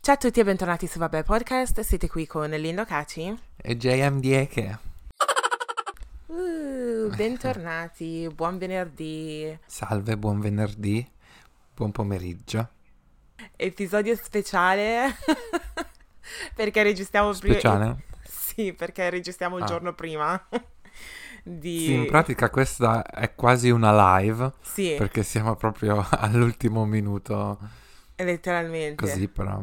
Ciao a tutti e bentornati su Vabbè Podcast, siete qui con Lindo Caci. E JM Dieke. Uh, bentornati, buon venerdì. Salve, buon venerdì, buon pomeriggio. Episodio speciale perché registriamo prima. Speciale? Sì, perché registriamo il Ah. giorno prima. Di... Sì, in pratica questa è quasi una live, Sì, perché siamo proprio all'ultimo minuto, letteralmente. così però.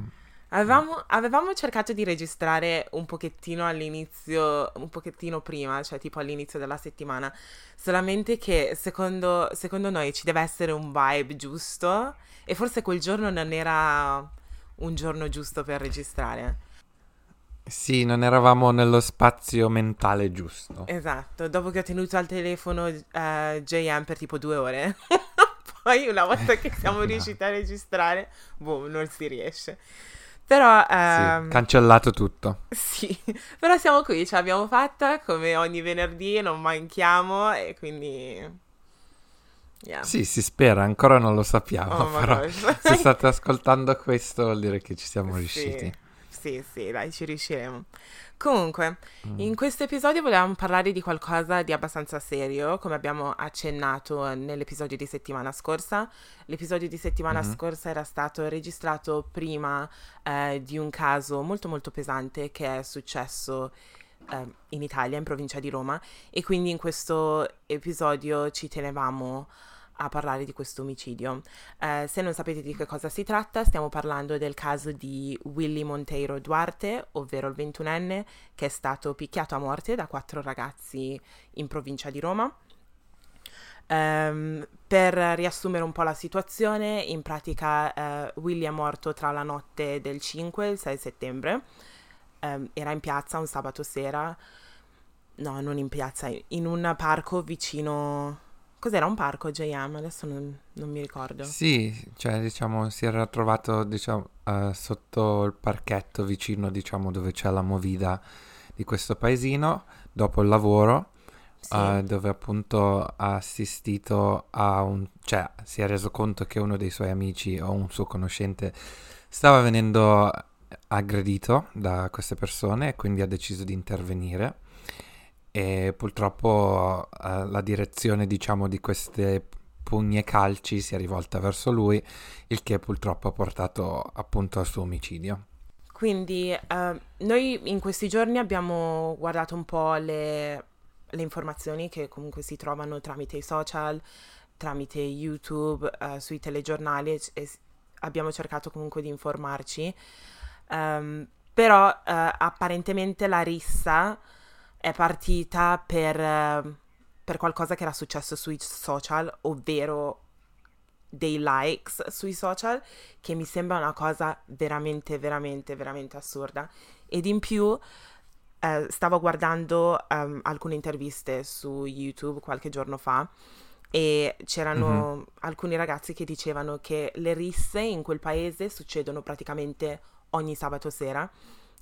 Avevamo, avevamo cercato di registrare un pochettino all'inizio, un pochettino prima, cioè tipo all'inizio della settimana, solamente che secondo, secondo noi ci deve essere un vibe giusto e forse quel giorno non era un giorno giusto per registrare. Sì, non eravamo nello spazio mentale giusto. Esatto, dopo che ho tenuto al telefono eh, JM per tipo due ore, poi una volta che siamo No. riusciti a registrare, boh, non si riesce. Però... Sì, ehm, cancellato tutto. Sì, però siamo qui, ce l'abbiamo fatta come ogni venerdì, non manchiamo e quindi... Yeah. Sì, si spera, ancora non lo sappiamo, Oh però se state ascoltando questo vuol dire che ci siamo riusciti. Sì, sì, dai, ci riusciremo. Comunque, Mm. in questo episodio volevamo parlare di qualcosa di abbastanza serio, come abbiamo accennato nell'episodio di settimana scorsa. L'episodio di settimana Mhm. scorsa era stato registrato prima eh, di un caso molto molto pesante che è successo eh, in Italia, in provincia di Roma, e quindi in questo episodio ci tenevamo a parlare di questo omicidio. Eh, se non sapete di che cosa si tratta, stiamo parlando del caso di Willy Monteiro Duarte, ovvero il 21enne, che è stato picchiato a morte da quattro ragazzi in provincia di Roma. Ehm, per riassumere un po' la situazione, in pratica eh, Willy è morto tra la notte del 5 e il 6 settembre. Ehm, era in piazza un sabato sera, no, non in piazza, in un parco vicino... Cos'era un parco, JM? Adesso non, non mi ricordo. Sì, cioè diciamo si era trovato diciamo eh, sotto il parchetto vicino diciamo dove c'è la movida di questo paesino dopo il lavoro Sì. eh, dove appunto ha assistito a un cioè si è reso conto che uno dei suoi amici o un suo conoscente stava venendo aggredito da queste persone e quindi ha deciso di intervenire e purtroppo eh, la direzione diciamo di queste pugni e calci si è rivolta verso lui il che purtroppo ha portato appunto al suo omicidio Quindi eh, noi in questi giorni abbiamo guardato un po' le, le informazioni che comunque si trovano tramite i social, tramite YouTube, eh, sui telegiornali e, e abbiamo cercato comunque di informarci. Ehm, però eh, apparentemente la rissa è partita per, eh, per qualcosa che era successo sui social, ovvero dei likes sui social che mi sembra una cosa veramente, veramente, veramente assurda. Ed in più eh, stavo guardando ehm, alcune interviste su YouTube qualche giorno fa e c'erano alcuni ragazzi che dicevano che le risse in quel paese succedono praticamente ogni sabato sera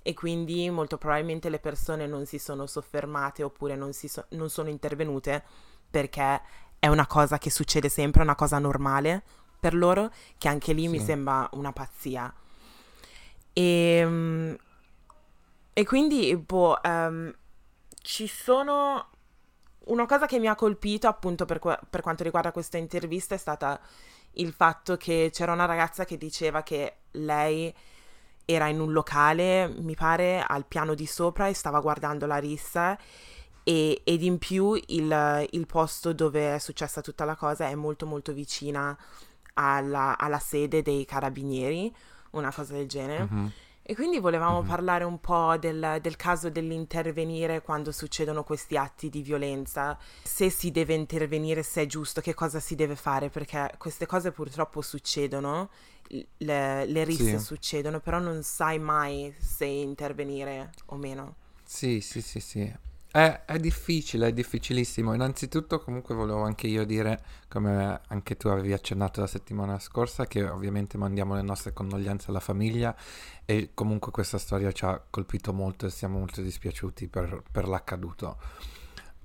e quindi molto probabilmente le persone non si sono soffermate oppure non, si so- non sono intervenute perché è una cosa che succede sempre, è una cosa normale per loro, che anche lì mi Sì. sembra una pazzia. E, e quindi, boh, ehm, ci sono... Una cosa che mi ha colpito appunto per, qua- per quanto riguarda questa intervista è stata il fatto che c'era una ragazza che diceva che lei era in un locale, mi pare, al piano di sopra e stava guardando la rissa e- ed in più il, il posto dove è successa tutta la cosa è molto molto vicina alla, alla sede dei carabinieri, una cosa del genere. Mhm. E quindi volevamo Mhm. parlare un po' del, del caso dell'intervenire quando succedono questi atti di violenza, se si deve intervenire, se è giusto, che cosa si deve fare, perché queste cose purtroppo succedono, le, le risse Sì. succedono, però non sai mai se intervenire o meno. Sì, sì, sì, sì. È, è difficile, è difficilissimo. Innanzitutto, comunque, volevo anche io dire, come anche tu avevi accennato la settimana scorsa, che ovviamente mandiamo le nostre condoglianze alla famiglia e comunque questa storia ci ha colpito molto e siamo molto dispiaciuti per, per l'accaduto.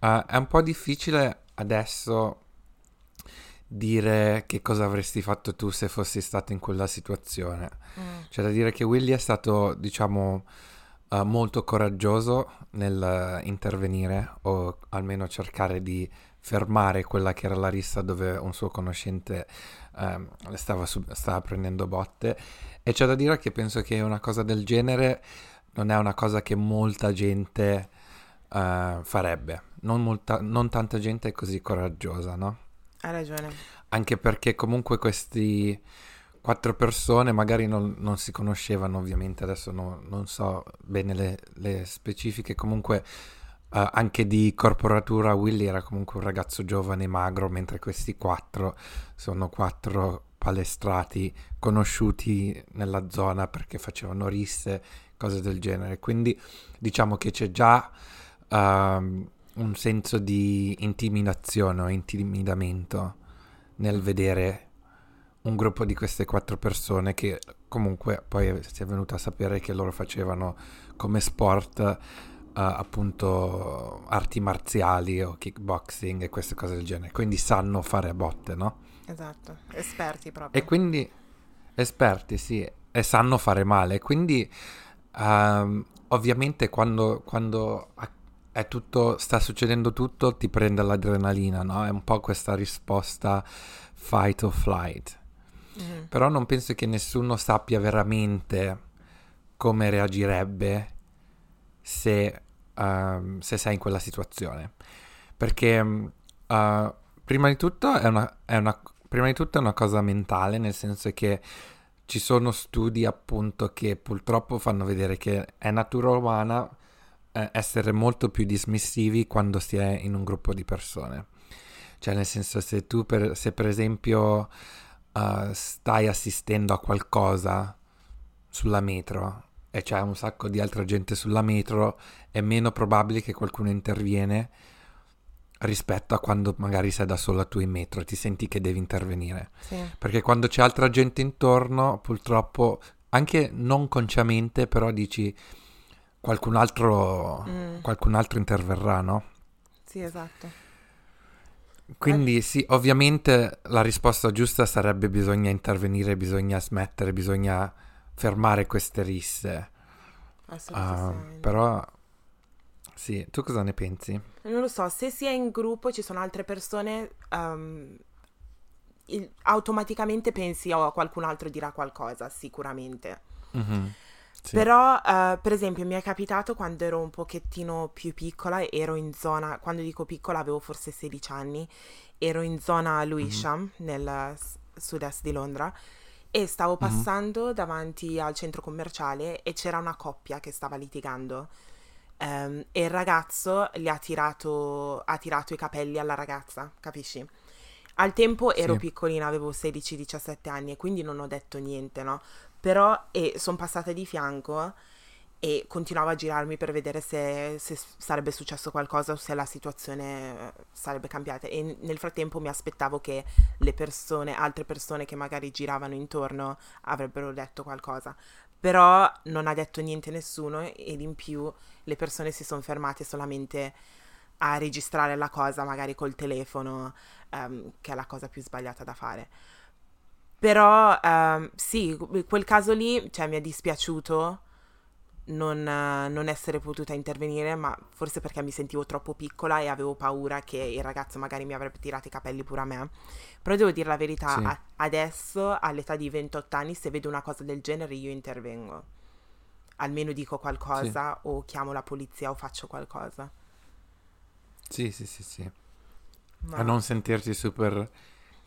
Eh, è un po' difficile adesso dire che cosa avresti fatto tu se fossi stato in quella situazione. Mm. C'è da dire che Willy è stato, diciamo, uh, molto coraggioso nel uh, intervenire o almeno cercare di fermare quella che era la rissa dove un suo conoscente um, stava, sub- stava prendendo botte. E c'è da dire che penso che una cosa del genere non è una cosa che molta gente uh, farebbe. Non, molta, non tanta gente è così coraggiosa, no? Hai ragione. Anche perché comunque questi quattro persone magari non, non si conoscevano ovviamente, adesso no, non so bene le, le specifiche, comunque uh, anche di corporatura Willy era comunque un ragazzo giovane e magro, mentre questi quattro sono quattro palestrati conosciuti nella zona perché facevano risse, cose del genere. Quindi diciamo che c'è già... Uh, un senso di intimidazione o intimidamento nel vedere un gruppo di queste quattro persone che comunque poi si è venuto a sapere che loro facevano come sport uh, appunto arti marziali o kickboxing e queste cose del genere, quindi sanno fare a botte, no? Esatto, esperti proprio. E quindi esperti, sì, e sanno fare male, quindi uh, ovviamente quando, quando è tutto, sta succedendo tutto, ti prende l'adrenalina, no? È un po' questa risposta fight or flight. Mm-hmm. Però non penso che nessuno sappia veramente come reagirebbe se, uh, se sei in quella situazione. Perché uh, prima, di tutto è una, è una, prima di tutto è una cosa mentale, nel senso che ci sono studi appunto che purtroppo fanno vedere che è natura umana eh, essere molto più dismissivi quando si è in un gruppo di persone. Cioè, nel senso, se tu, per, se per esempio uh, stai assistendo a qualcosa sulla metro e c'è un sacco di altra gente sulla metro, è meno probabile che qualcuno interviene rispetto a quando magari sei da sola tu in metro e ti senti che devi intervenire. Sì. Perché quando c'è altra gente intorno, purtroppo, anche non consciamente, però dici qualcun altro, mm. qualcun altro interverrà, no? Sì, esatto. Quindi eh. sì, ovviamente la risposta giusta sarebbe bisogna intervenire, bisogna smettere, bisogna fermare queste risse. Assolutamente. Uh, però sì, tu cosa ne pensi? Non lo so, se si è in gruppo e ci sono altre persone, um, il, automaticamente pensi oh, qualcun altro dirà qualcosa, sicuramente. Mm-hmm. Sì. Però, uh, per esempio, mi è capitato quando ero un pochettino più piccola, ero in zona, quando dico piccola avevo forse 16 anni, ero in zona Lewisham, mm-hmm. nel sud-est di Londra, e stavo mhm. passando mm-hmm. davanti al centro commerciale e c'era una coppia che stava litigando. Um, e il ragazzo gli ha tirato, ha tirato i capelli alla ragazza, capisci? Al tempo ero sì. piccolina, avevo 16-17 anni e quindi non ho detto niente, no? Però e sono passata di fianco e continuavo a girarmi per vedere se, se, sarebbe successo qualcosa o se la situazione eh, sarebbe cambiata. E nel frattempo mi aspettavo che le persone, altre persone che magari giravano intorno, avrebbero detto qualcosa. Però non ha detto niente nessuno ed in più le persone si sono fermate solamente a registrare la cosa, magari col telefono, um, che è la cosa più sbagliata da fare. Però uh, sì, quel caso lì cioè, mi è dispiaciuto non, non, essere potuta intervenire, ma forse perché mi sentivo troppo piccola e avevo paura che il ragazzo magari mi avrebbe tirato i capelli pure a me. Però devo dire la verità, sì. a- adesso all'età di 28 anni se vedo una cosa del genere io intervengo. Almeno dico qualcosa sì. o chiamo la polizia o faccio qualcosa. Sì, sì, sì, sì. Ma... A non sentirti super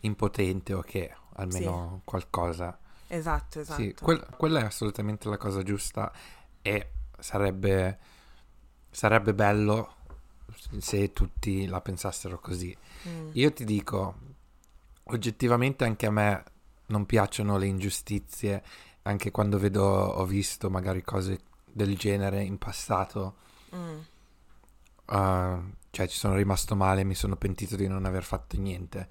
impotente o che almeno sì. qualcosa. Esatto, esatto. Sì, quel, quella è assolutamente la cosa giusta e sarebbe, sarebbe bello se tutti la pensassero così. Mm. Io ti dico, oggettivamente anche a me non piacciono le ingiustizie, anche quando vedo, ho visto magari cose del genere in passato. Mm. Uh, cioè ci sono rimasto male, mi sono pentito di non aver fatto niente.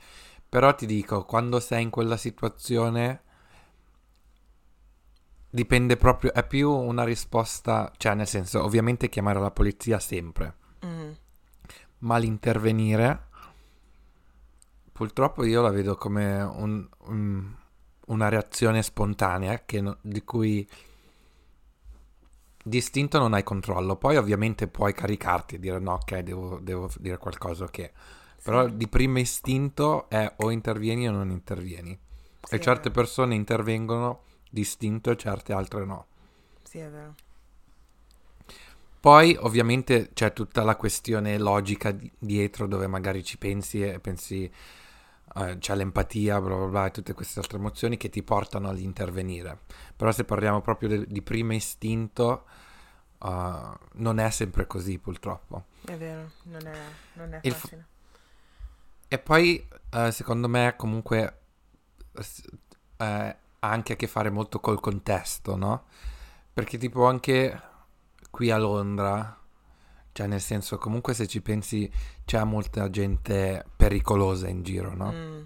Però ti dico, quando sei in quella situazione dipende proprio, è più una risposta, cioè nel senso, ovviamente chiamare la polizia sempre, mm. ma l'intervenire purtroppo io la vedo come un, un, una reazione spontanea no, di cui distinto non hai controllo. Poi ovviamente puoi caricarti e dire no, ok, devo, devo dire qualcosa che... Sì. Però di primo istinto è o intervieni o non intervieni. Sì, e certe persone intervengono distinto e certe altre no. Sì, è vero. Poi ovviamente c'è tutta la questione logica di- dietro dove magari ci pensi e pensi eh, c'è l'empatia, bla bla bla, e tutte queste altre emozioni che ti portano ad intervenire. Però se parliamo proprio de- di primo istinto, uh, non è sempre così purtroppo. È vero, non è, non è facile. E poi uh, secondo me comunque uh, ha anche a che fare molto col contesto, no? Perché tipo anche qui a Londra cioè, nel senso, comunque se ci pensi, c'è molta gente pericolosa in giro, no? Mm.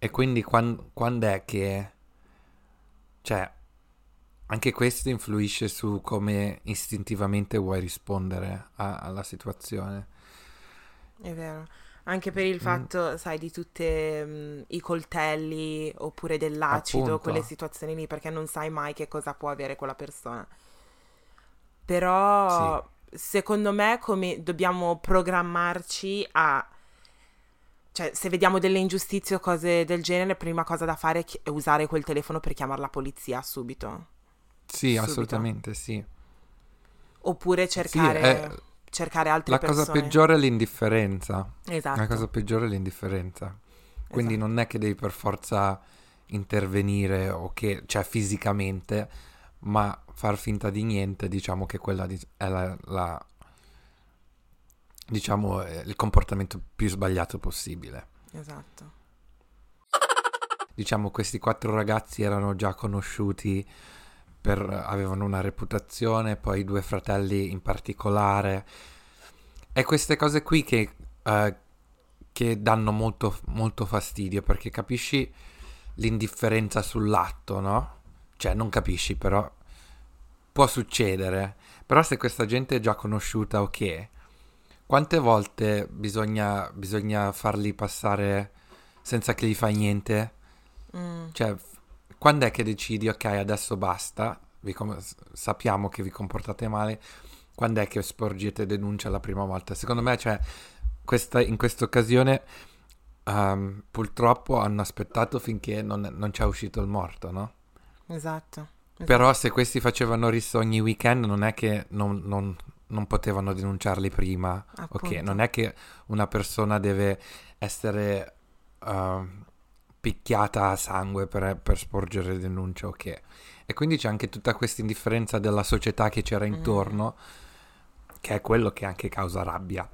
E quindi quando, quando è che... Cioè, anche questo influisce su come istintivamente vuoi rispondere a, alla situazione. È vero. Anche per il mm. fatto, sai, di tutti mm, i coltelli oppure dell'acido, Appunto. quelle situazioni lì, perché non sai mai che cosa può avere quella persona. Però sì. secondo me come dobbiamo programmarci a... Cioè, se vediamo delle ingiustizie o cose del genere, la prima cosa da fare è usare quel telefono per chiamare la polizia subito. Sì, subito. assolutamente sì. Oppure cercare, sì, è... cercare altre la persone. La cosa peggiore è l'indifferenza. Esatto. La cosa peggiore è l'indifferenza. Quindi esatto. non è che devi per forza intervenire o che, cioè fisicamente, ma far finta di niente, diciamo che quella è la, la diciamo il comportamento più sbagliato possibile. Esatto. Diciamo questi quattro ragazzi erano già conosciuti per, avevano una reputazione, poi i due fratelli in particolare. E queste cose qui che, uh, che danno molto, molto fastidio perché capisci l'indifferenza sull'atto, no? Cioè non capisci però può succedere, però se questa gente è già conosciuta, ok, quante volte bisogna, bisogna farli passare senza che gli fai niente? Mm. Cioè, quando è che decidi, ok, adesso basta, com- sappiamo che vi comportate male, quando è che sporgete denuncia la prima volta? Secondo me, cioè, questa, in questa occasione um, purtroppo hanno aspettato finché non, non c'è uscito il morto, no? Esatto. Però se questi facevano rissa ogni weekend non è che non, non, non potevano denunciarli prima. Appunto. Ok, non è che una persona deve essere uh, picchiata a sangue per, per, sporgere denuncia, ok. E quindi c'è anche tutta questa indifferenza della società che c'era mm. intorno, mm. che è quello che anche causa rabbia.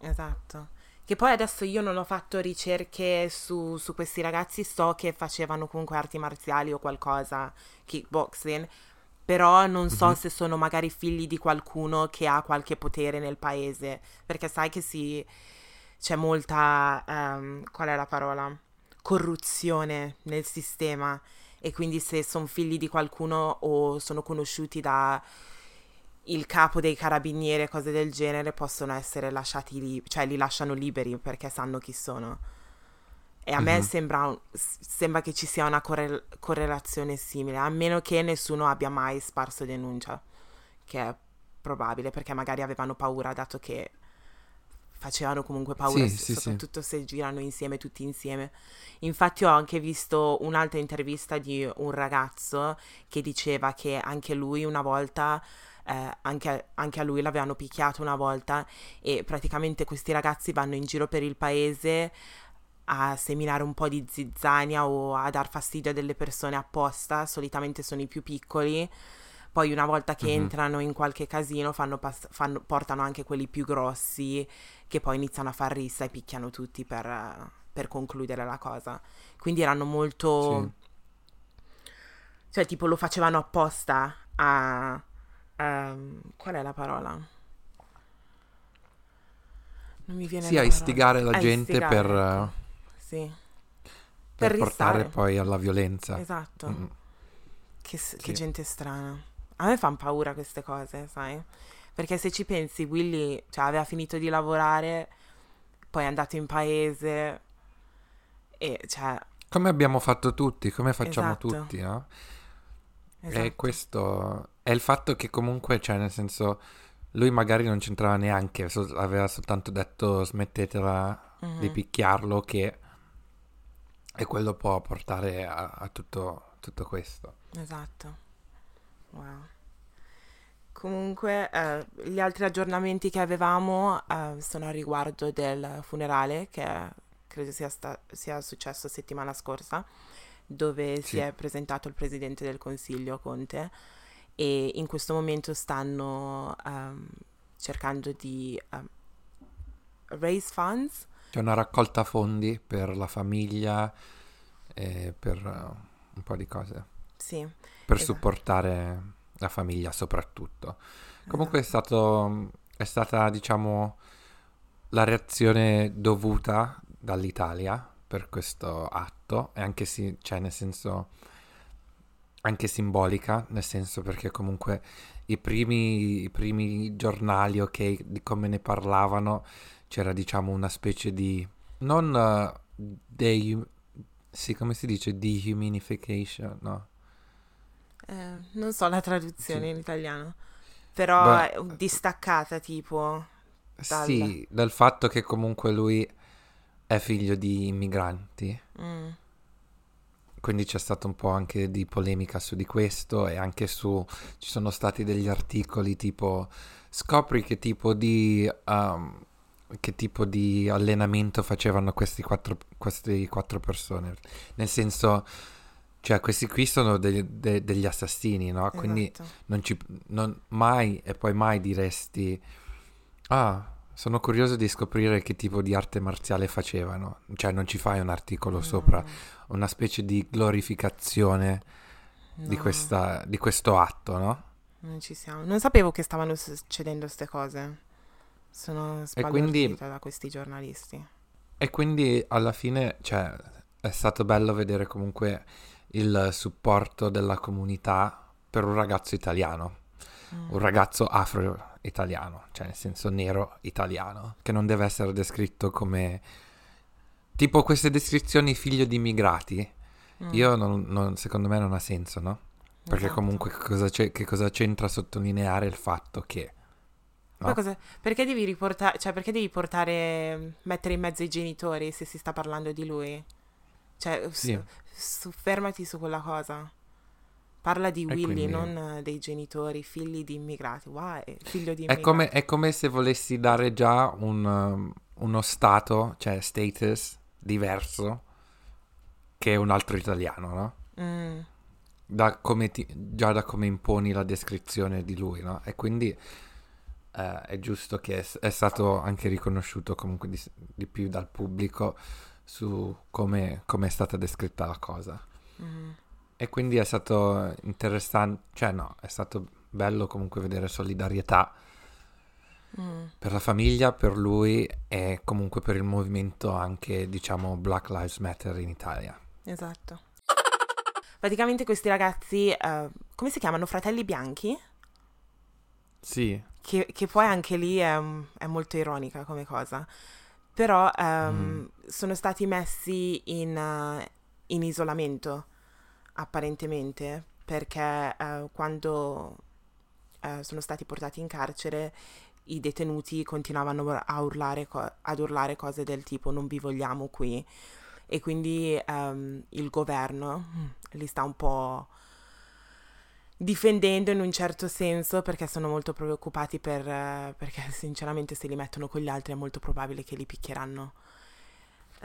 Esatto. Che poi adesso io non ho fatto ricerche su, su questi ragazzi, so che facevano comunque arti marziali o qualcosa, kickboxing, però non so mm-hmm. se sono magari figli di qualcuno che ha qualche potere nel paese, perché sai che si... c'è molta... Um, qual è la parola? Corruzione nel sistema e quindi se sono figli di qualcuno o sono conosciuti da il capo dei carabinieri e cose del genere possono essere lasciati lì, cioè li lasciano liberi perché sanno chi sono. E a mm-hmm. me sembra, sembra, che ci sia una correl- correlazione simile, a meno che nessuno abbia mai sparso denuncia, che è probabile perché magari avevano paura dato che facevano comunque paura, sì, soprattutto sì, se girano insieme, tutti insieme. Infatti ho anche visto un'altra intervista di un ragazzo che diceva che anche lui una volta eh, anche, anche, a lui l'avevano picchiato una volta e praticamente questi ragazzi vanno in giro per il paese a seminare un po' di zizzania o a dar fastidio a delle persone apposta, solitamente sono i più piccoli. Poi una volta che mm-hmm. entrano in qualche casino fanno pass- fanno, portano anche quelli più grossi che poi iniziano a far rissa e picchiano tutti per, per concludere la cosa. Quindi erano molto... Sì. Cioè tipo lo facevano apposta a, Um, qual è la parola? Non mi viene Sì, a istigare la a gente istigare, per, ecco. sì. per, per portare poi alla violenza. Esatto. Mm. Che, sì. che, gente strana. A me fanno paura queste cose, sai? Perché se ci pensi, Willy cioè, aveva finito di lavorare, poi è andato in paese e cioè... Come abbiamo fatto tutti, come facciamo Esatto. tutti, no? esatto. E questo è il fatto che comunque, cioè, nel senso, lui magari non c'entrava neanche, so- aveva soltanto detto smettetela Mhm. di picchiarlo, che e quello può portare a, a tutto, tutto questo. Esatto. Wow. Comunque, eh, gli altri aggiornamenti che avevamo eh, sono a riguardo del funerale che credo sia, sta- sia successo settimana scorsa, dove si Sì. è presentato il presidente del consiglio Conte e in questo momento stanno ehm, cercando di ehm, raise funds. C'è una raccolta fondi per la famiglia e per eh, un po' di cose, Sì, per Esatto. supportare la famiglia soprattutto. Comunque è stato, è stata, diciamo, la reazione dovuta dall'Italia per questo atto e anche sì, cioè nel senso anche simbolica, nel senso perché comunque i primi, i primi giornali, ok, di come ne parlavano, c'era diciamo una specie di non eh, dei sì, come si dice dehumanification, no? Eh, non so la traduzione Sì. in italiano, però Beh, è distaccata tipo. Dal- Sì, dal fatto che comunque lui è figlio di immigranti, Mm, quindi c'è stato un po' anche di polemica su di questo e anche su, ci sono stati degli articoli tipo scopri che tipo di, um, che tipo di allenamento facevano questi quattro, queste quattro persone, nel senso, cioè questi qui sono degli, de- degli assassini, no? Quindi esatto. non ci non mai e poi mai diresti ah sono curioso di scoprire che tipo di arte marziale facevano cioè non ci fai un articolo sopra No, una specie di glorificazione di, no, questa, di questo atto no? Non ci siamo. Non sapevo che stavano succedendo queste cose. Sono sbalordita da questi giornalisti. e quindi alla fine cioè è stato bello vedere comunque il supporto della comunità per un ragazzo italiano Mm. un ragazzo afro-italiano, cioè nel senso nero italiano, che non deve essere descritto come tipo queste descrizioni figlio di immigrati. Mm, Io non, non- secondo me non ha senso, no? Perché esatto. comunque cosa, c'è- che cosa c'entra sottolineare il fatto che no? cosa- perché devi riportare, cioè perché devi portare, mettere in mezzo i genitori se si sta parlando di lui? Cioè, Sì. Soffermati su quella cosa. Parla di E Willy, quindi- non eh, dei genitori, figli di immigrati. Why? Figlio di È immigrati. come, è come se volessi dare già un, um, uno stato, cioè status diverso che un altro italiano, no? Mm, da come ti- già da come imponi la descrizione di lui, no? E quindi eh, è giusto che è, è stato anche riconosciuto comunque di, di più dal pubblico su come, come è stata descritta la cosa. mm, E quindi è stato interessante, cioè no, è stato bello comunque vedere solidarietà mm. per la famiglia, per lui e comunque per il movimento anche, diciamo, Black Lives Matter in Italia. Esatto. Praticamente questi ragazzi, eh, come si chiamano? Fratelli bianchi? Sì, Che, che poi anche lì è, è molto ironica come cosa. Però ehm, Mm. Sono stati messi in, eh, in isolamento, apparentemente, perché eh, quando eh, sono stati portati in carcere i detenuti continuavano urlare, co- ad urlare cose del tipo non vi vogliamo qui. E quindi ehm, il governo li sta un po' difendendo in un certo senso perché sono molto preoccupati per, perché sinceramente se li mettono con gli altri è molto probabile che li picchieranno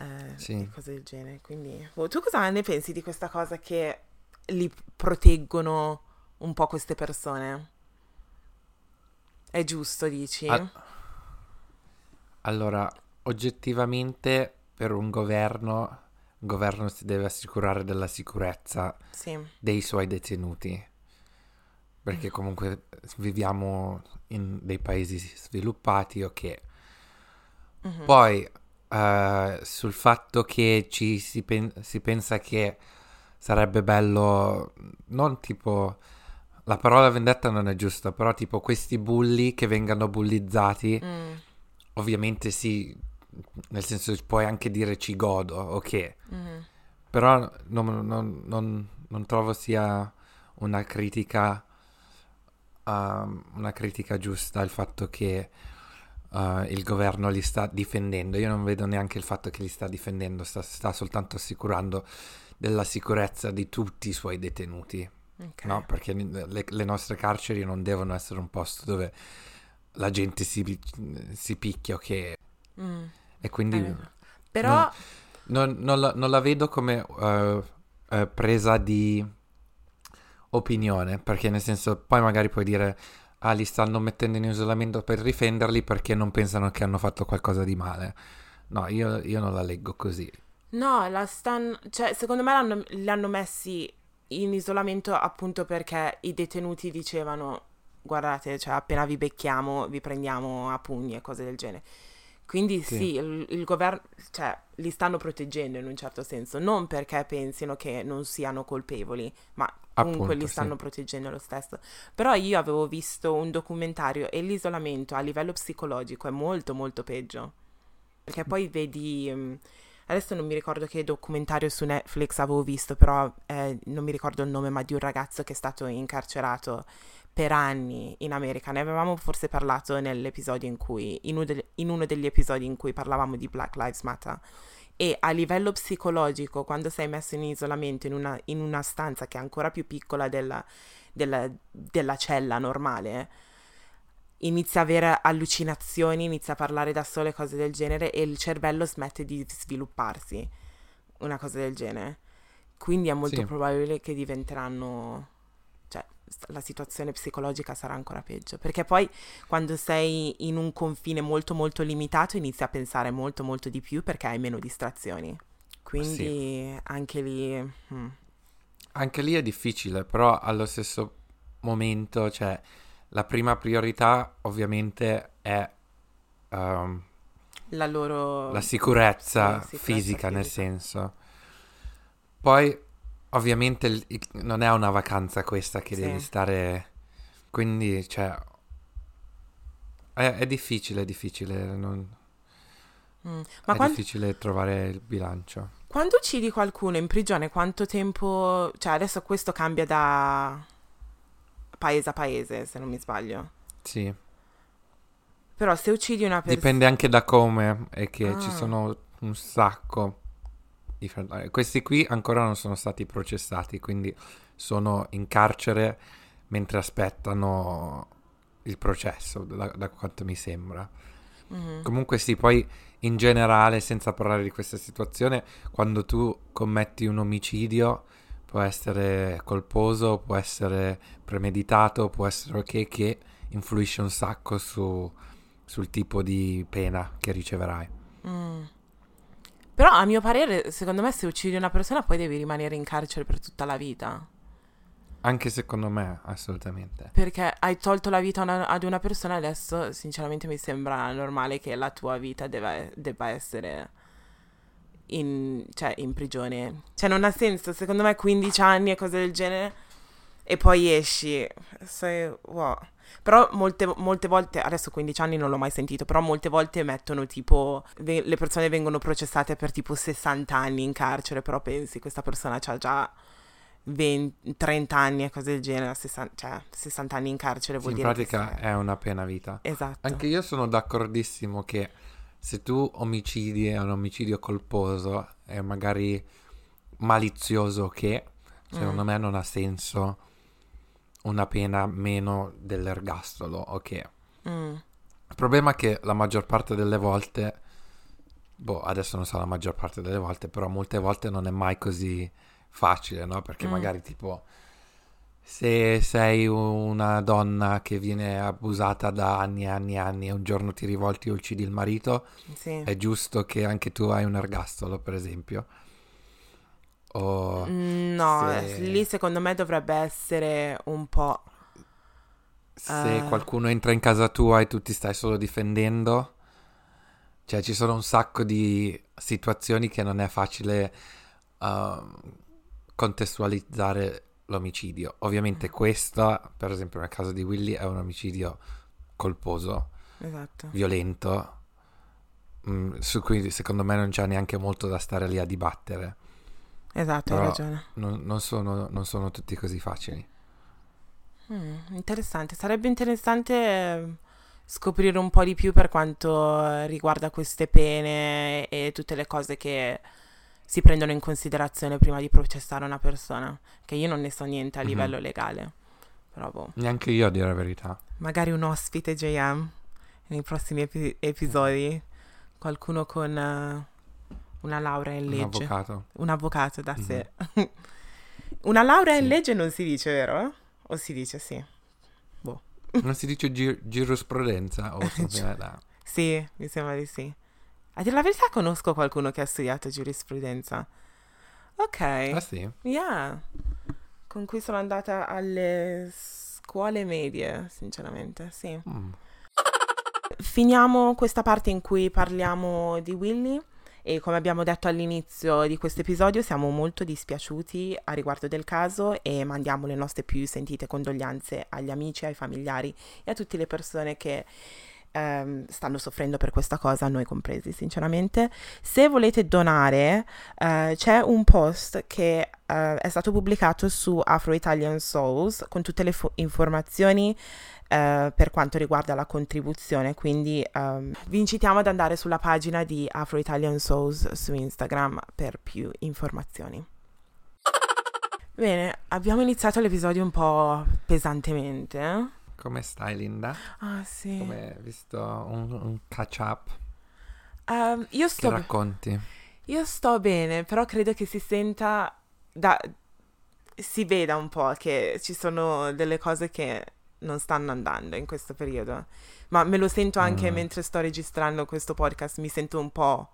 eh, Sì. cose del genere quindi boh, tu cosa ne pensi di questa cosa che li proteggono un po' queste persone è giusto dici? Ah, Allora, oggettivamente per un governo, un governo si deve assicurare della sicurezza sì dei suoi detenuti, perché comunque viviamo in dei paesi sviluppati, ok. Mhm. Poi eh, sul fatto che ci si, pen- si pensa che sarebbe bello, non tipo, la parola vendetta non è giusta, però tipo questi bulli che vengano bullizzati Mm, ovviamente sì, nel senso puoi anche dire ci godo, ok. Mm. Però non, non- non- non trovo sia una critica, um, una critica giusta il fatto che uh, il governo li sta difendendo. Io non vedo neanche il fatto che li sta difendendo, sta, sta soltanto assicurando della sicurezza di tutti i suoi detenuti. Ok. No, perché le, le nostre carceri non devono essere un posto dove la gente si, si picchia, ok? Mm. E quindi vero. Però... non, non la, non la vedo come eh, eh, presa di opinione, perché nel senso poi magari puoi dire, ah, li stanno mettendo in isolamento per difenderli perché non pensano che hanno fatto qualcosa di male. No, io, io non la leggo così. No, la stanno... Cioè, secondo me l'hanno, hanno messi in isolamento appunto perché i detenuti dicevano guardate, cioè appena vi becchiamo vi prendiamo a pugni e cose del genere. Quindi sì, Sì. il, il governo, cioè, li stanno proteggendo in un certo senso, non perché pensino che non siano colpevoli, ma comunque Appunto, li sì. stanno proteggendo lo stesso. Però io avevo visto un documentario e l'isolamento a livello psicologico è molto molto peggio. Perché poi vedi, mm, adesso non mi ricordo che documentario su Netflix avevo visto, però eh, non mi ricordo il nome, ma di un ragazzo che è stato incarcerato per anni in America. Ne avevamo forse parlato nell'episodio in cui, in uno, de- in uno degli episodi in cui parlavamo di Black Lives Matter. E a livello psicologico, quando sei messo in isolamento in una, in una stanza che è ancora più piccola della, della, della cella normale, inizia a avere allucinazioni, inizia a parlare da sole, cose del genere, e il cervello smette di svilupparsi, una cosa del genere. Quindi è molto Sì. probabile che diventeranno, la situazione psicologica sarà ancora peggio, perché poi quando sei in un confine molto molto limitato inizi a pensare molto molto di più perché hai meno distrazioni. Quindi anche lì... mm. Anche lì è difficile, però allo stesso momento, cioè, la prima priorità ovviamente è ehm, la loro... la sicurezza Sì, sicurezza fisica, nel fisica. senso. Poi, ovviamente, il- non è una vacanza questa che Sì. devi stare... Quindi, cioè... È, è difficile, è difficile, non- Mm. Ma è quan- difficile trovare il bilancio. quando uccidi qualcuno in prigione, quanto tempo... Cioè adesso questo cambia da paese a paese, se non mi sbaglio. Sì, Però se uccidi una persona... dipende anche da come e che ci Ah. sono un sacco di... fra- eh, Questi qui ancora non sono stati processati, quindi sono in carcere mentre aspettano il processo, da, da quanto mi sembra. Mhm. Comunque sì, poi in generale, senza parlare di questa situazione, quando tu commetti un omicidio può essere colposo, può essere premeditato, può essere ok che influisce un sacco su- sul tipo di pena che riceverai. Mm. Però a mio parere, secondo me se uccidi una persona poi devi rimanere in carcere per tutta la vita. Anche secondo me, assolutamente. Perché hai tolto la vita una- ad una persona, adesso sinceramente mi sembra normale che la tua vita debba, debba essere in, cioè, in prigione. Cioè non ha senso, secondo me 15 anni e cose del genere e poi esci. Sei, wow. Però molte, molte volte, adesso 15 anni non l'ho mai sentito, però molte volte mettono tipo, ve- le persone vengono processate per tipo 60 anni in carcere, però pensi questa persona ha già 20, 30 anni e cose del genere, 60, cioè 60 anni in carcere vuol in dire che pratica è una pena vita. Esatto. Anche io sono d'accordissimo che se tu omicidi è un omicidio colposo e magari malizioso che secondo Mm. me non ha senso una pena meno dell'ergastolo, ok. Mm. Il problema è che la maggior parte delle volte, boh, adesso non so la maggior parte delle volte, però molte volte non è mai così facile, no? Perché Mm. magari tipo se sei una donna che viene abusata da anni e anni e anni e un giorno ti rivolti e uccidi il marito, Sì. è giusto che anche tu hai un ergastolo, per esempio. O Mm, No, se- lì secondo me dovrebbe essere un po'... se Eh. qualcuno entra in casa tua e tu ti stai solo difendendo, cioè ci sono un sacco di situazioni che non è facile uh, contestualizzare l'omicidio. Ovviamente questa, per esempio nel caso di Willy, è un omicidio colposo, Esatto. violento, mm, su cui secondo me non c'è neanche molto da stare lì a dibattere. Esatto, Però hai ragione. Non, non sono, non sono tutti così facili. Mm, interessante, sarebbe interessante eh, scoprire un po' di più per quanto riguarda queste pene e tutte le cose che si prendono in considerazione prima di processare una persona, che io non ne so niente a Mhm. livello legale. Però boh, Neanche io a dire la verità. magari un ospite JM nei prossimi epi- episodi, qualcuno con eh, una laurea in Un legge. avvocato. Un avvocato da sé. una laurea in Sì. legge non si dice, vero? O si dice sì? Non si dice gi- giurisprudenza o like that. Sì, mi sembra di sì. A dire la verità conosco qualcuno che ha studiato giurisprudenza. Ok, Ah sì? yeah. Con cui sono andata alle scuole medie, sinceramente, sì. Mm. Finiamo questa parte in cui parliamo di Willy e come abbiamo detto all'inizio di questo episodio siamo molto dispiaciuti a riguardo del caso e mandiamo le nostre più sentite condoglianze agli amici, ai familiari e a tutte le persone che ehm, stanno soffrendo per questa cosa, noi compresi sinceramente. Se volete donare eh, c'è un post che eh, è stato pubblicato su Afro Italian Souls con tutte le fo- informazioni eh, per quanto riguarda la contribuzione, quindi ehm, vi incitiamo ad andare sulla pagina di Afro Italian Souls su Instagram per più informazioni. Bene, abbiamo iniziato l'episodio un po' pesantemente. eh? Come stai Linda? Ah sì. Come hai visto un, un catch up? Ehm, io, Che sto, racconti? io sto bene, però credo che si senta, da, si veda un po' che ci sono delle cose che non stanno andando in questo periodo. Ma me lo sento anche Mm. mentre sto registrando questo podcast, mi sento un po'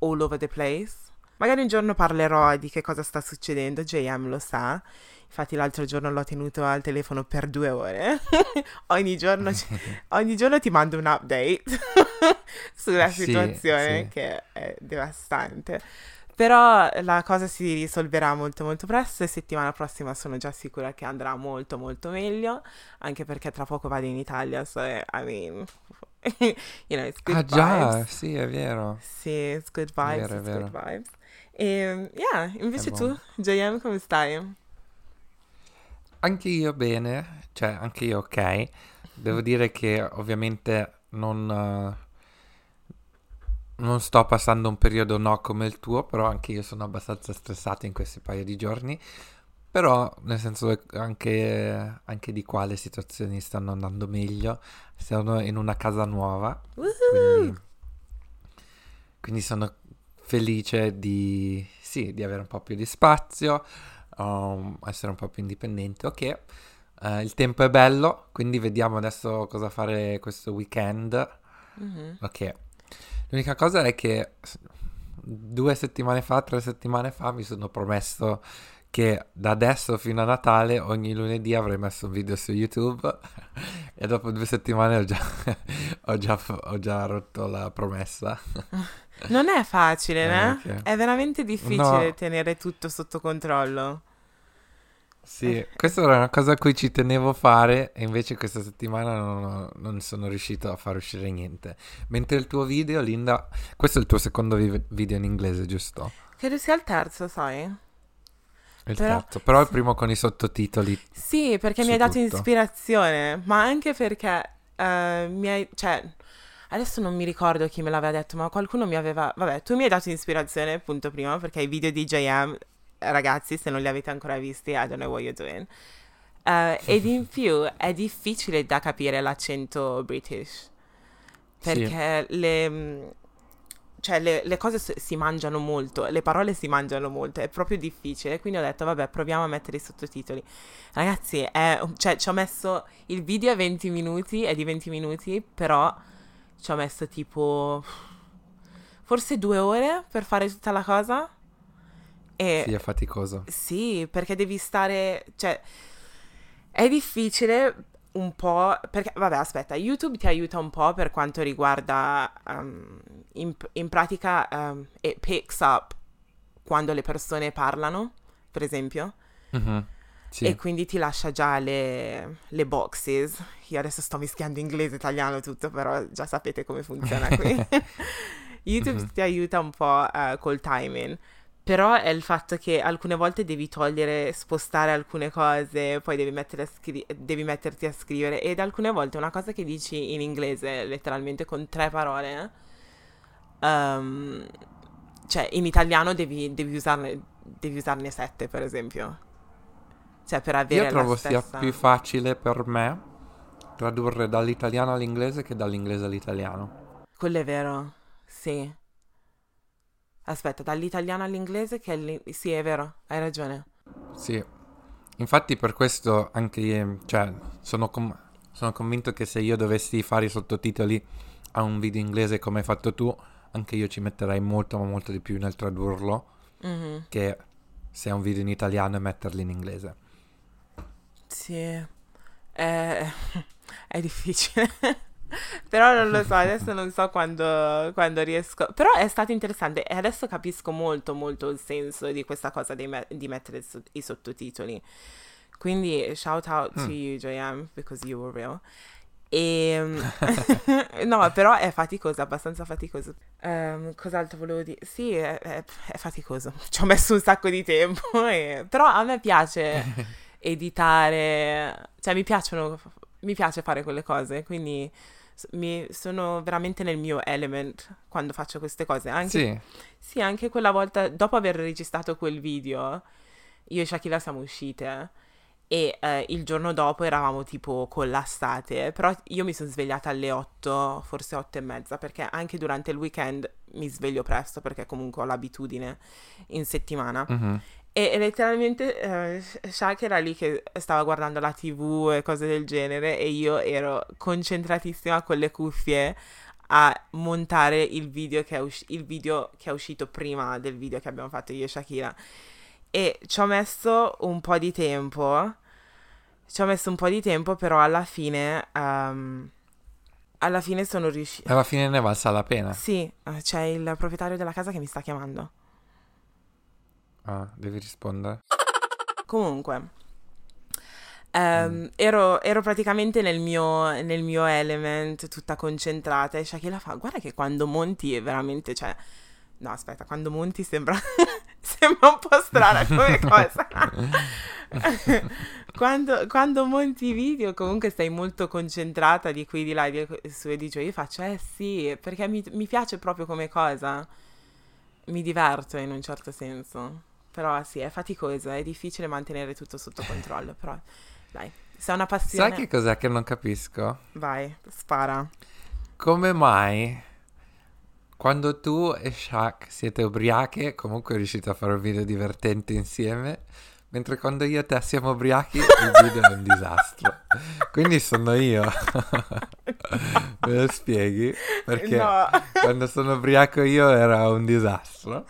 all over the place. Magari un giorno parlerò di che cosa sta succedendo, JM lo sa. Infatti l'altro giorno l'ho tenuto al telefono per due ore. ogni, giorno, ogni giorno ti mando un update sulla Sì, situazione sì. che è devastante. Però la cosa si risolverà molto molto presto e settimana prossima sono già sicura che andrà molto molto meglio, anche perché tra poco vado in Italia, so I mean, you know, it's good ah già, vibes. sì, è vero. Sì, it's good vibes, vero, it's vero. good vibes. E, yeah, invece tu. JM, come stai? Anche io bene, cioè anche io ok. Devo dire che ovviamente non, eh, non sto passando un periodo no come il tuo, però anche io sono abbastanza stressato in questi paio di giorni. Però, nel senso, anche, anche di qua le situazioni stanno andando meglio. Siamo in una casa nuova, quindi, quindi sono felice di, sì, di avere un po' più di spazio, um, essere un po' più indipendente. Ok, eh, il tempo è bello, quindi vediamo adesso cosa fare questo weekend. Mhm. Ok, l'unica cosa è che due settimane fa, tre settimane fa mi sono promesso che da adesso fino a Natale ogni lunedì avrei messo un video su YouTube e dopo due settimane ho già, ho già, ho già rotto la promessa. Non è facile, Eh, ok. È veramente difficile No. tenere tutto sotto controllo. Sì, questa era una cosa a cui ci tenevo a fare e invece questa settimana non, ho- non sono riuscito a far uscire niente. Mentre il tuo video, Linda, questo è il tuo secondo vi- video in inglese, giusto? Credo sia il terzo, sai? Il Però- terzo, però il primo con i sottotitoli. Sì, perché mi hai dato tutto. ispirazione, ma anche perché eh, mi hai, cioè, adesso non mi ricordo chi me l'aveva detto, ma qualcuno mi aveva, vabbè, tu mi hai dato ispirazione appunto prima perché i video di JM, ragazzi, se non li avete ancora visti, I don't know what you're doing. Eh, ed in più è difficile da capire l'accento British, Sì. perché le, mm, cioè, le, le cose si mangiano molto, le parole si mangiano molto, è proprio difficile. Quindi ho detto, vabbè, proviamo a mettere i sottotitoli. Ragazzi, è, cioè, ci ho messo il video è 20 minuti, è di 20 minuti, però ci ho messo tipo forse due ore per fare tutta la cosa. E Sì, è faticoso. sì, perché devi stare, cioè, è difficile un po', perché, vabbè, aspetta, YouTube ti aiuta un po' per quanto riguarda, um, in, in pratica, um, it picks up quando le persone parlano, per esempio, Mhm, Sì. e quindi ti lascia già le, le boxes. Io adesso sto mischiando inglese italiano tutto, però già sapete come funziona qui. YouTube Mhm. ti aiuta un po' eh, col timing. Però è il fatto che alcune volte devi togliere, spostare alcune cose, poi devi, mettere a scri- devi metterti a scrivere. Ed alcune volte una cosa che dici in inglese, letteralmente con tre parole, ehm, cioè in italiano devi, devi usarne, devi usarne sette, per esempio. Cioè per avere Io trovo la sia stessa... più facile per me tradurre dall'italiano all'inglese che dall'inglese all'italiano. Quello è vero, sì. Aspetta, dall'italiano all'inglese che è l'in- Sì, è vero, hai ragione. Sì, infatti per questo anche io, cioè, sono, com- sono convinto che se io dovessi fare i sottotitoli a un video inglese come hai fatto tu, anche io ci metterei molto ma molto di più nel tradurlo Mhm, che se è un video in italiano e metterli in inglese. Sì, è, è difficile. Però non lo so, adesso non so quando, quando riesco. Però è stato interessante e adesso capisco molto, molto il senso di questa cosa di, me- di mettere so- i sottotitoli. Quindi, shout out to Mm. you, JM, because you were real. E, no, però è faticoso, abbastanza faticoso. Ehm, cos'altro volevo dire? Sì, è, è- è faticoso. Ci ho messo un sacco di tempo, e- però a me piace editare, cioè mi piacciono, mi piace fare quelle cose, quindi mi, sono veramente nel mio element quando faccio queste cose. Anche, Sì, sì, anche quella volta, dopo aver registrato quel video, io e Shakira siamo uscite e eh, il giorno dopo eravamo tipo collassate, però io mi sono svegliata alle 8, forse 8 e mezza, perché anche durante il weekend mi sveglio presto perché comunque ho l'abitudine in settimana. mhm. E, e letteralmente eh, Shaq era lì che stava guardando la TV e cose del genere e io ero concentratissima con le cuffie a montare il video che è, usci- il video che è uscito prima del video che abbiamo fatto io e Shakira. E ci ho messo un po' di tempo, ci ho messo un po' di tempo, però alla fine, ehm, alla fine sono riuscita... alla fine ne valsa la pena. Sì, eh, c'è il proprietario della casa che mi sta chiamando. Ah, devi rispondere. Comunque, ehm, ero, ero praticamente nel mio, nel mio element, tutta concentrata. E Shakira fa: Guarda che quando monti è veramente, cioè. No, aspetta, quando monti sembra, sembra un po' strana come cosa. quando, quando monti i video, comunque stai molto concentrata di qui, di là, di su e di giù. Io faccio: Eh sì, perché mi, mi piace proprio come cosa. Mi diverto in un certo senso. Però sì, è faticoso, è difficile mantenere tutto sotto controllo, però dai, se è una passione, Sai che cos'è che non capisco? vai, spara. Come mai quando tu e Shaq siete ubriache, comunque riuscite a fare un video divertente insieme, mentre quando io e te siamo ubriachi il video è un disastro. Quindi sono io. Me lo spieghi? Perché No, quando sono ubriaco io era un disastro.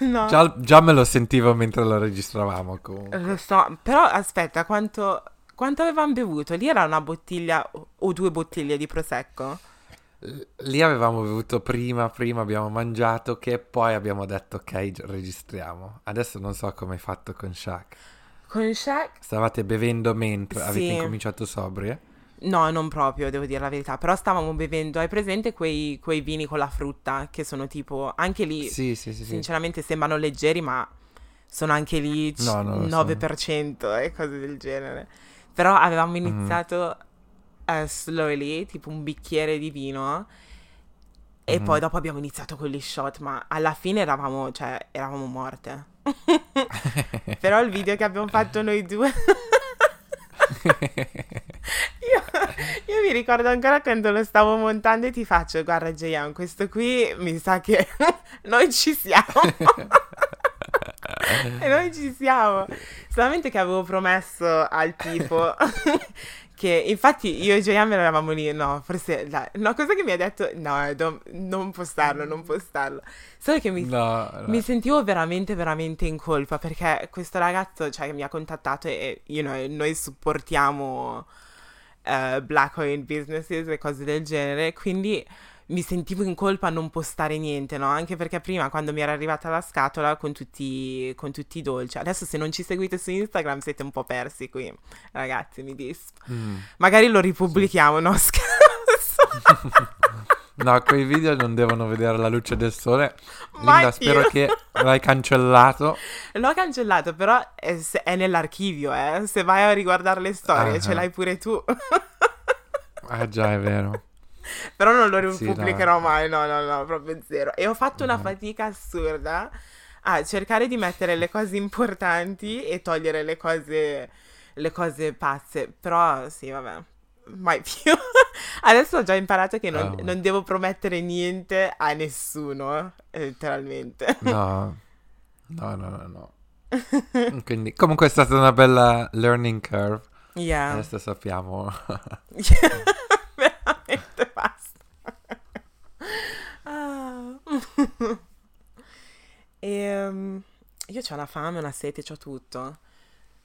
no, Già, già me lo sentivo mentre lo registravamo comunque. lo so, però aspetta, quanto, quanto avevamo bevuto? Lì era una bottiglia o- o due bottiglie di prosecco? Lì avevamo bevuto prima, prima abbiamo mangiato che poi abbiamo detto ok, gi- registriamo. Adesso non so come hai fatto con Shaq. Con Shaq? Stavate bevendo mentre avete Sì. incominciato sobrie? No, non proprio, devo dire la verità, però stavamo bevendo, hai presente quei, quei vini con la frutta che sono tipo, anche lì, Sì, sì, sì, sì. sinceramente sembrano leggeri, ma sono anche lì c- No, non lo so. 9% e cose del genere. Però avevamo Mhm. iniziato eh, slowly, tipo un bicchiere di vino, e Mhm. poi dopo abbiamo iniziato con gli shot, ma alla fine eravamo, cioè, eravamo morte. Però il video che abbiamo fatto noi due... Io, io mi ricordo ancora quando lo stavo montando e ti faccio, guarda JM, questo qui mi sa che noi ci siamo. e noi ci siamo. Solamente che avevo promesso al tipo che infatti io e JM eravamo lì, no, forse dai, no, cosa che mi ha detto? No, non, non postarlo, non postarlo. Solo che mi, No, no. mi sentivo veramente, veramente in colpa perché questo ragazzo, cioè, mi ha contattato e you know, noi supportiamo eh, black owned businesses e cose del genere, quindi mi sentivo in colpa a non postare niente, no? Anche perché prima, quando mi era arrivata la scatola con tutti, con tutti i dolci, adesso se non ci seguite su Instagram siete un po' persi qui, ragazzi, mi dis. Mm. Magari lo ripubblichiamo, no? Scherzo. No, quei video non devono vedere la luce del sole. Ma Linda, spero che l'hai cancellato. L'ho cancellato, però è, è nell'archivio, eh. Se vai a riguardare le storie, Ah. ce l'hai pure tu. Ah già, è vero. Però non lo Sì, ripubblicherò no. mai, no, no, no, proprio zero. E ho fatto una Mhm. fatica assurda a cercare di mettere le cose importanti e togliere le cose, le cose pazze. Però sì, vabbè, mai più. Adesso ho già imparato che non, Oh. non devo promettere niente a nessuno, eh, letteralmente. No, no, no, no, no. Quindi, comunque è stata una bella learning curve. Yeah. Adesso sappiamo. Veramente basta. Ah. Ehm, io ho una fame, una sete, c'ho tutto.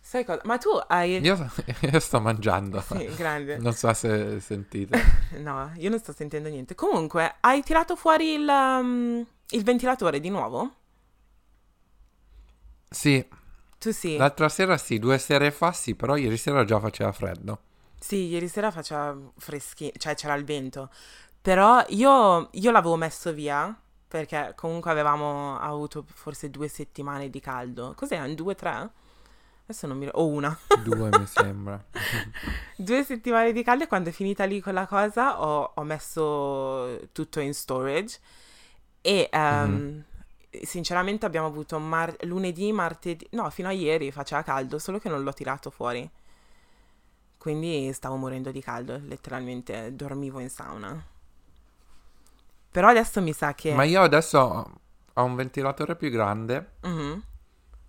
Sai cosa? Ma tu hai... Io, io sto mangiando. Sì, grande. Non so se sentite. No, io non sto sentendo niente. Comunque, hai tirato fuori il, um, il ventilatore di nuovo? Sì, Tu sì. l'altra sera sì, due sere fa sì, però ieri sera già faceva freddo. Sì, ieri sera faceva freschi, cioè c'era il vento. Però io, io l'avevo messo via perché comunque avevamo avuto forse due settimane di caldo. Cos'erano? Due, tre? Adesso non mi ricordo. O una. Due mi sembra. Due settimane di caldo e quando è finita lì quella cosa ho, ho messo tutto in storage e ehm, sinceramente abbiamo avuto mar- lunedì, martedì, no fino a ieri faceva caldo solo che non l'ho tirato fuori quindi stavo morendo di caldo letteralmente dormivo in sauna. Però adesso mi sa che Ma io adesso ho un ventilatore più grande Mhm.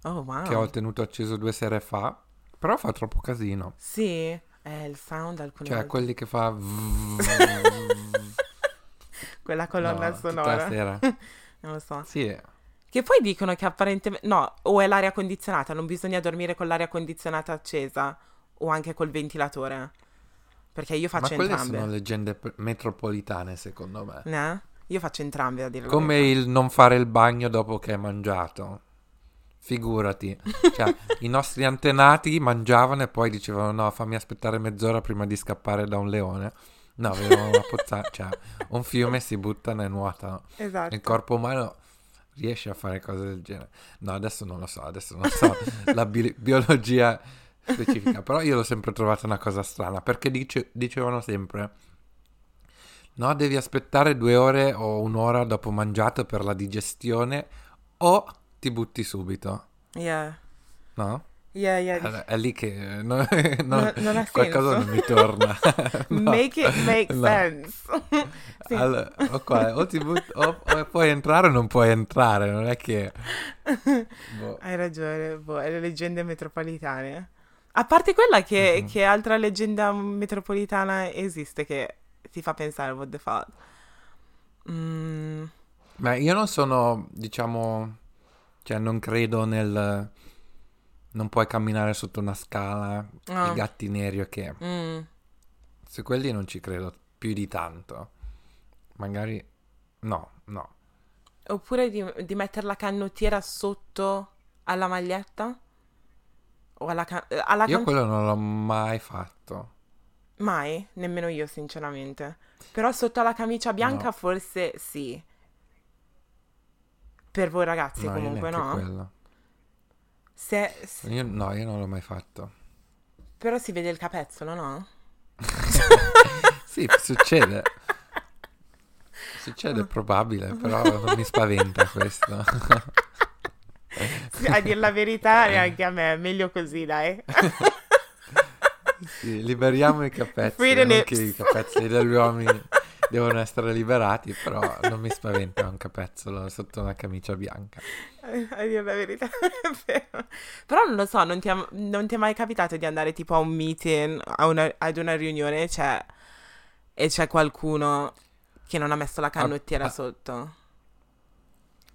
oh wow. che ho tenuto acceso due sere fa, però fa troppo casino. sì è il sound alcune Cioè, volte. quelli che fa... quella colonna No, tutta sonora. sera. non lo so. Sì, Che poi dicono che apparentemente... No, o è l'aria condizionata, non bisogna dormire con l'aria condizionata accesa o anche col ventilatore. Perché io ma faccio quelle entrambe. sono leggende p- metropolitane, secondo me. Ne? Io faccio entrambe a dire Come il non fare il bagno dopo che hai mangiato. Figurati. Cioè, i nostri antenati mangiavano e poi dicevano no, fammi aspettare mezz'ora prima di scappare da un leone. No, avevano una pozza- cioè, un fiume si buttano e nuotano. Esatto. Il corpo umano riesce a fare cose del genere. No, adesso non lo so, adesso non so la bi- biologia specifica, però io l'ho sempre trovata una cosa strana, perché dice- dicevano sempre, no, devi aspettare due ore o un'ora dopo mangiato per la digestione o ti butti subito, Yeah. no? Yeah, yeah. Allora, È lì che eh, no- non- Non- qualcosa non mi torna. No. Make it make No. sense. Sì. Allora, o, qua- o ti butti- o- o puoi entrare o non puoi entrare, non è che... boh. Hai ragione, boh, è le leggende metropolitane. A parte quella che, Mhm. che altra leggenda metropolitana esiste che ti fa pensare, what the fuck? Mm, Ma io non sono, diciamo, cioè non credo nel... Non puoi camminare sotto una scala, Ah. i gatti neri o che... mm. Su quelli non ci credo più di tanto. Magari... No, no. Oppure di, di mettere la canottiera sotto alla maglietta? O alla, ca- eh, alla Io can- quello non l'ho mai fatto. Mai, nemmeno io sinceramente. Però sotto alla camicia bianca No. forse sì. Per voi ragazzi no, io comunque no? quello. Se, se- Io- no, io non l'ho mai fatto. però si vede il capezzolo, no? Sì, succede. Succede, è probabile, però non mi spaventa questo. A dire la verità neanche a me, meglio così dai. Sì, liberiamo i capezzoli, Free non che i capezzoli degli uomini devono essere liberati, però non mi spaventa un capezzolo sotto una camicia bianca. A dire la verità. Però non lo so, non ti, è, non ti è mai capitato di andare tipo a un meeting, a una- ad una riunione c'è- e c'è qualcuno che non ha messo la canottiera ah. sotto?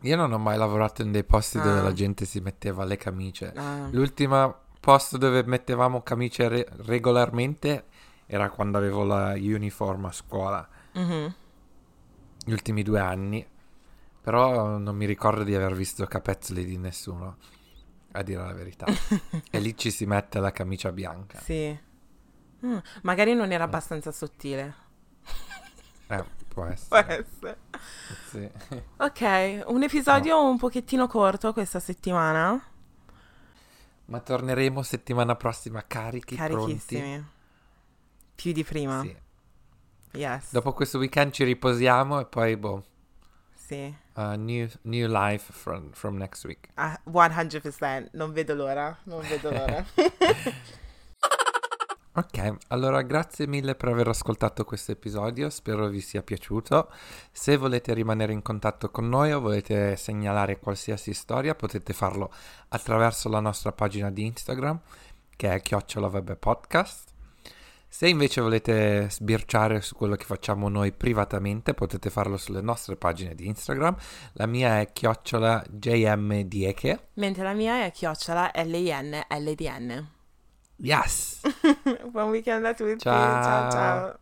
Io non ho mai lavorato in dei posti dove Ah. la gente si metteva le camicie. Ah. L'ultimo posto dove mettevamo camicie re- regolarmente era quando avevo la uniform a scuola, Mhm. gli ultimi due anni. Però non mi ricordo di aver visto capezzoli di nessuno, a dire la verità. e lì ci si mette la camicia bianca. Sì. Mm, magari non era abbastanza sottile. Eh, può Può essere. Sì. Ok, un episodio un pochettino corto questa settimana. Ma torneremo settimana prossima carichi, pronti. Carichissimi. Più di prima. Sì. Yes. Dopo questo weekend ci riposiamo e poi, boh, Sì. uh, new, new life from, from next week. Ah, 100%. Non vedo l'ora. Non vedo l'ora. Ok, allora grazie mille per aver ascoltato questo episodio, spero vi sia piaciuto. Se volete rimanere in contatto con noi o volete segnalare qualsiasi storia, potete farlo attraverso la nostra pagina di Instagram, che è chiocciola web podcast. Se invece volete sbirciare su quello che facciamo noi privatamente, potete farlo sulle nostre pagine di Instagram. La mia è chiocciola jmdieche. Mentre la mia è chiocciola L-I-N-L-D-N. Yes. Buen weekend a tutti. Ciao, ciao. ciao.